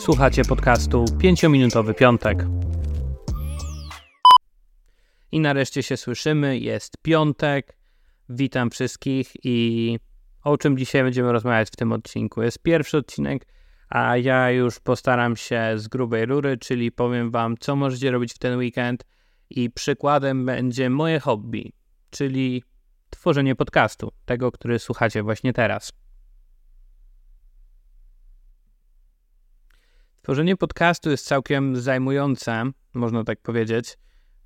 Słuchacie podcastu 5-minutowy piątek. I nareszcie się słyszymy. Jest piątek. Witam wszystkich i o czym dzisiaj będziemy rozmawiać w tym odcinku. Jest pierwszy odcinek, a ja już postaram się z grubej rury, czyli powiem Wam, co możecie robić w ten weekend. I przykładem będzie moje hobby, czyli tworzenie podcastu, tego, który słuchacie właśnie teraz. Tworzenie podcastu jest całkiem zajmujące, można tak powiedzieć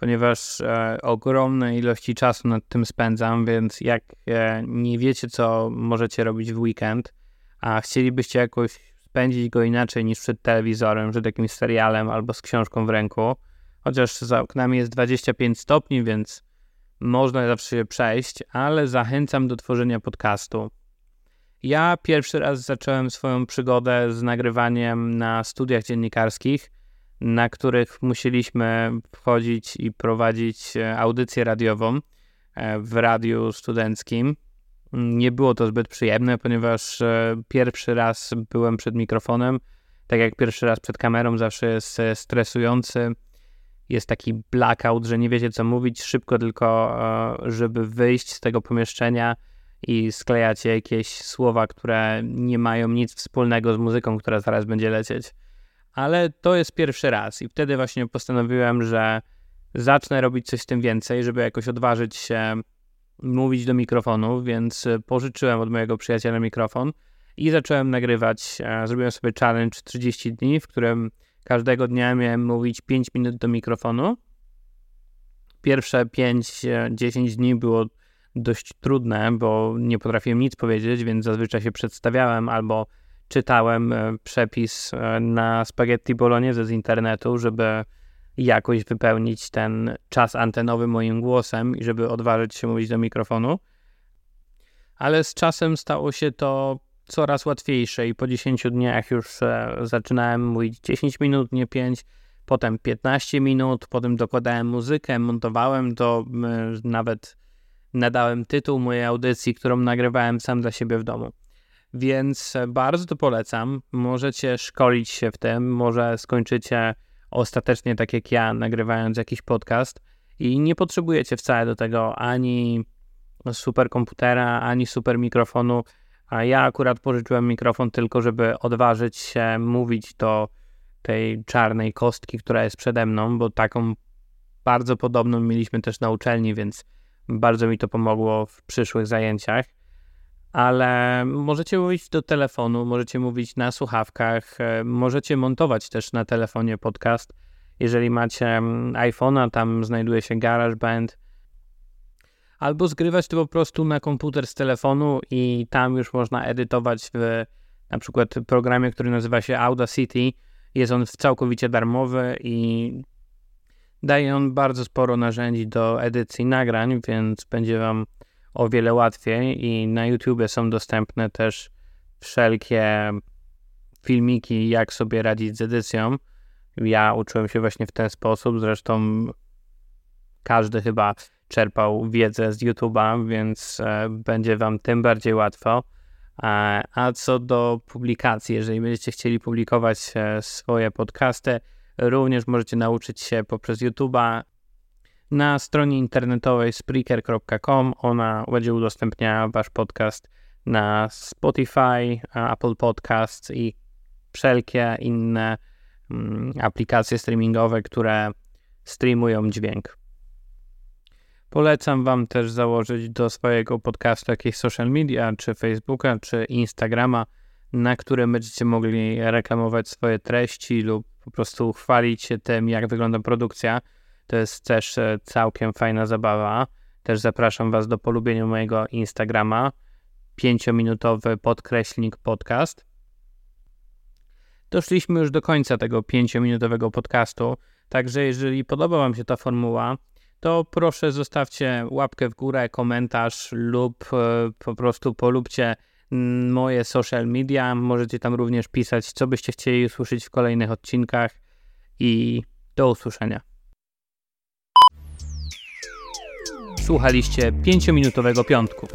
ponieważ e, ogromne ilości czasu nad tym spędzam, więc jak e, nie wiecie, co możecie robić w weekend, a chcielibyście jakoś spędzić go inaczej niż przed telewizorem, przed jakimś serialem albo z książką w ręku, chociaż za oknami jest 25 stopni, więc można zawsze się przejść, ale zachęcam do tworzenia podcastu. Ja pierwszy raz zacząłem swoją przygodę z nagrywaniem na studiach dziennikarskich – na których musieliśmy wchodzić i prowadzić e, audycję radiową e, w radiu studenckim. Nie było to zbyt przyjemne, ponieważ e, pierwszy raz byłem przed mikrofonem. Tak jak pierwszy raz przed kamerą, zawsze jest stresujący. Jest taki blackout, że nie wiecie co mówić, szybko tylko, żeby wyjść z tego pomieszczenia i sklejacie jakieś słowa, które nie mają nic wspólnego z muzyką, która zaraz będzie lecieć ale to jest pierwszy raz i wtedy właśnie postanowiłem, że zacznę robić coś z tym więcej, żeby jakoś odważyć się mówić do mikrofonu, więc pożyczyłem od mojego przyjaciela mikrofon i zacząłem nagrywać. E, zrobiłem sobie challenge 30 dni, w którym każdego dnia miałem mówić 5 minut do mikrofonu. Pierwsze 5-10 dni było dość trudne, bo nie potrafiłem nic powiedzieć, więc zazwyczaj się przedstawiałem albo czytałem e, przepis e, na spaghetti bolognese z internetu, żeby jakoś wypełnić ten czas antenowy moim głosem i żeby odważyć się mówić do mikrofonu. Ale z czasem stało się to coraz łatwiejsze i po 10 dniach już e, zaczynałem mówić 10 minut, nie 5, potem 15 minut, potem dokładałem muzykę, montowałem to, nawet nadałem tytuł mojej audycji, którą nagrywałem sam dla siebie w domu. Więc bardzo to polecam. Możecie szkolić się w tym, może skończycie ostatecznie tak jak ja, nagrywając jakiś podcast i nie potrzebujecie wcale do tego ani superkomputera, ani super mikrofonu. A ja akurat pożyczyłem mikrofon tylko, żeby odważyć się mówić do tej czarnej kostki, która jest przede mną, bo taką bardzo podobną mieliśmy też na uczelni, więc bardzo mi to pomogło w przyszłych zajęciach ale możecie mówić do telefonu, możecie mówić na słuchawkach, e, możecie montować też na telefonie podcast. Jeżeli macie mm, iPhone'a, tam znajduje się GarageBand, albo zgrywać to po prostu na komputer z telefonu i tam już można edytować w na przykład programie, który nazywa się Audacity. Jest on całkowicie darmowy i daje on bardzo sporo narzędzi do edycji nagrań, więc będzie Wam o wiele łatwiej i na YouTubie są dostępne też wszelkie filmiki, jak sobie radzić z edycją. Ja uczyłem się właśnie w ten sposób, zresztą każdy chyba czerpał wiedzę z YouTube'a, więc e, będzie Wam tym bardziej łatwo. E, a co do publikacji, jeżeli będziecie chcieli publikować e, swoje podcasty, również możecie nauczyć się poprzez YouTube'a na stronie internetowej spreaker.com. Ona będzie udostępniała wasz podcast na Spotify, Apple Podcasts i wszelkie inne mm, aplikacje streamingowe, które streamują dźwięk. Polecam Wam też założyć do swojego podcastu jakieś social media, czy Facebooka, czy Instagrama, na którym będziecie mogli reklamować swoje treści lub po prostu chwalić się tym, jak wygląda produkcja. To jest też e, całkiem fajna zabawa. Też zapraszam Was do polubienia mojego Instagrama, pięciominutowy podkreślnik podcast. Doszliśmy już do końca tego pięciominutowego podcastu, także jeżeli podoba Wam się ta formuła, to proszę zostawcie łapkę w górę, komentarz lub e, po prostu polubcie moje social media. Możecie tam również pisać, co byście chcieli usłyszeć w kolejnych odcinkach i do usłyszenia. Słuchaliście 5-minutowego piątku.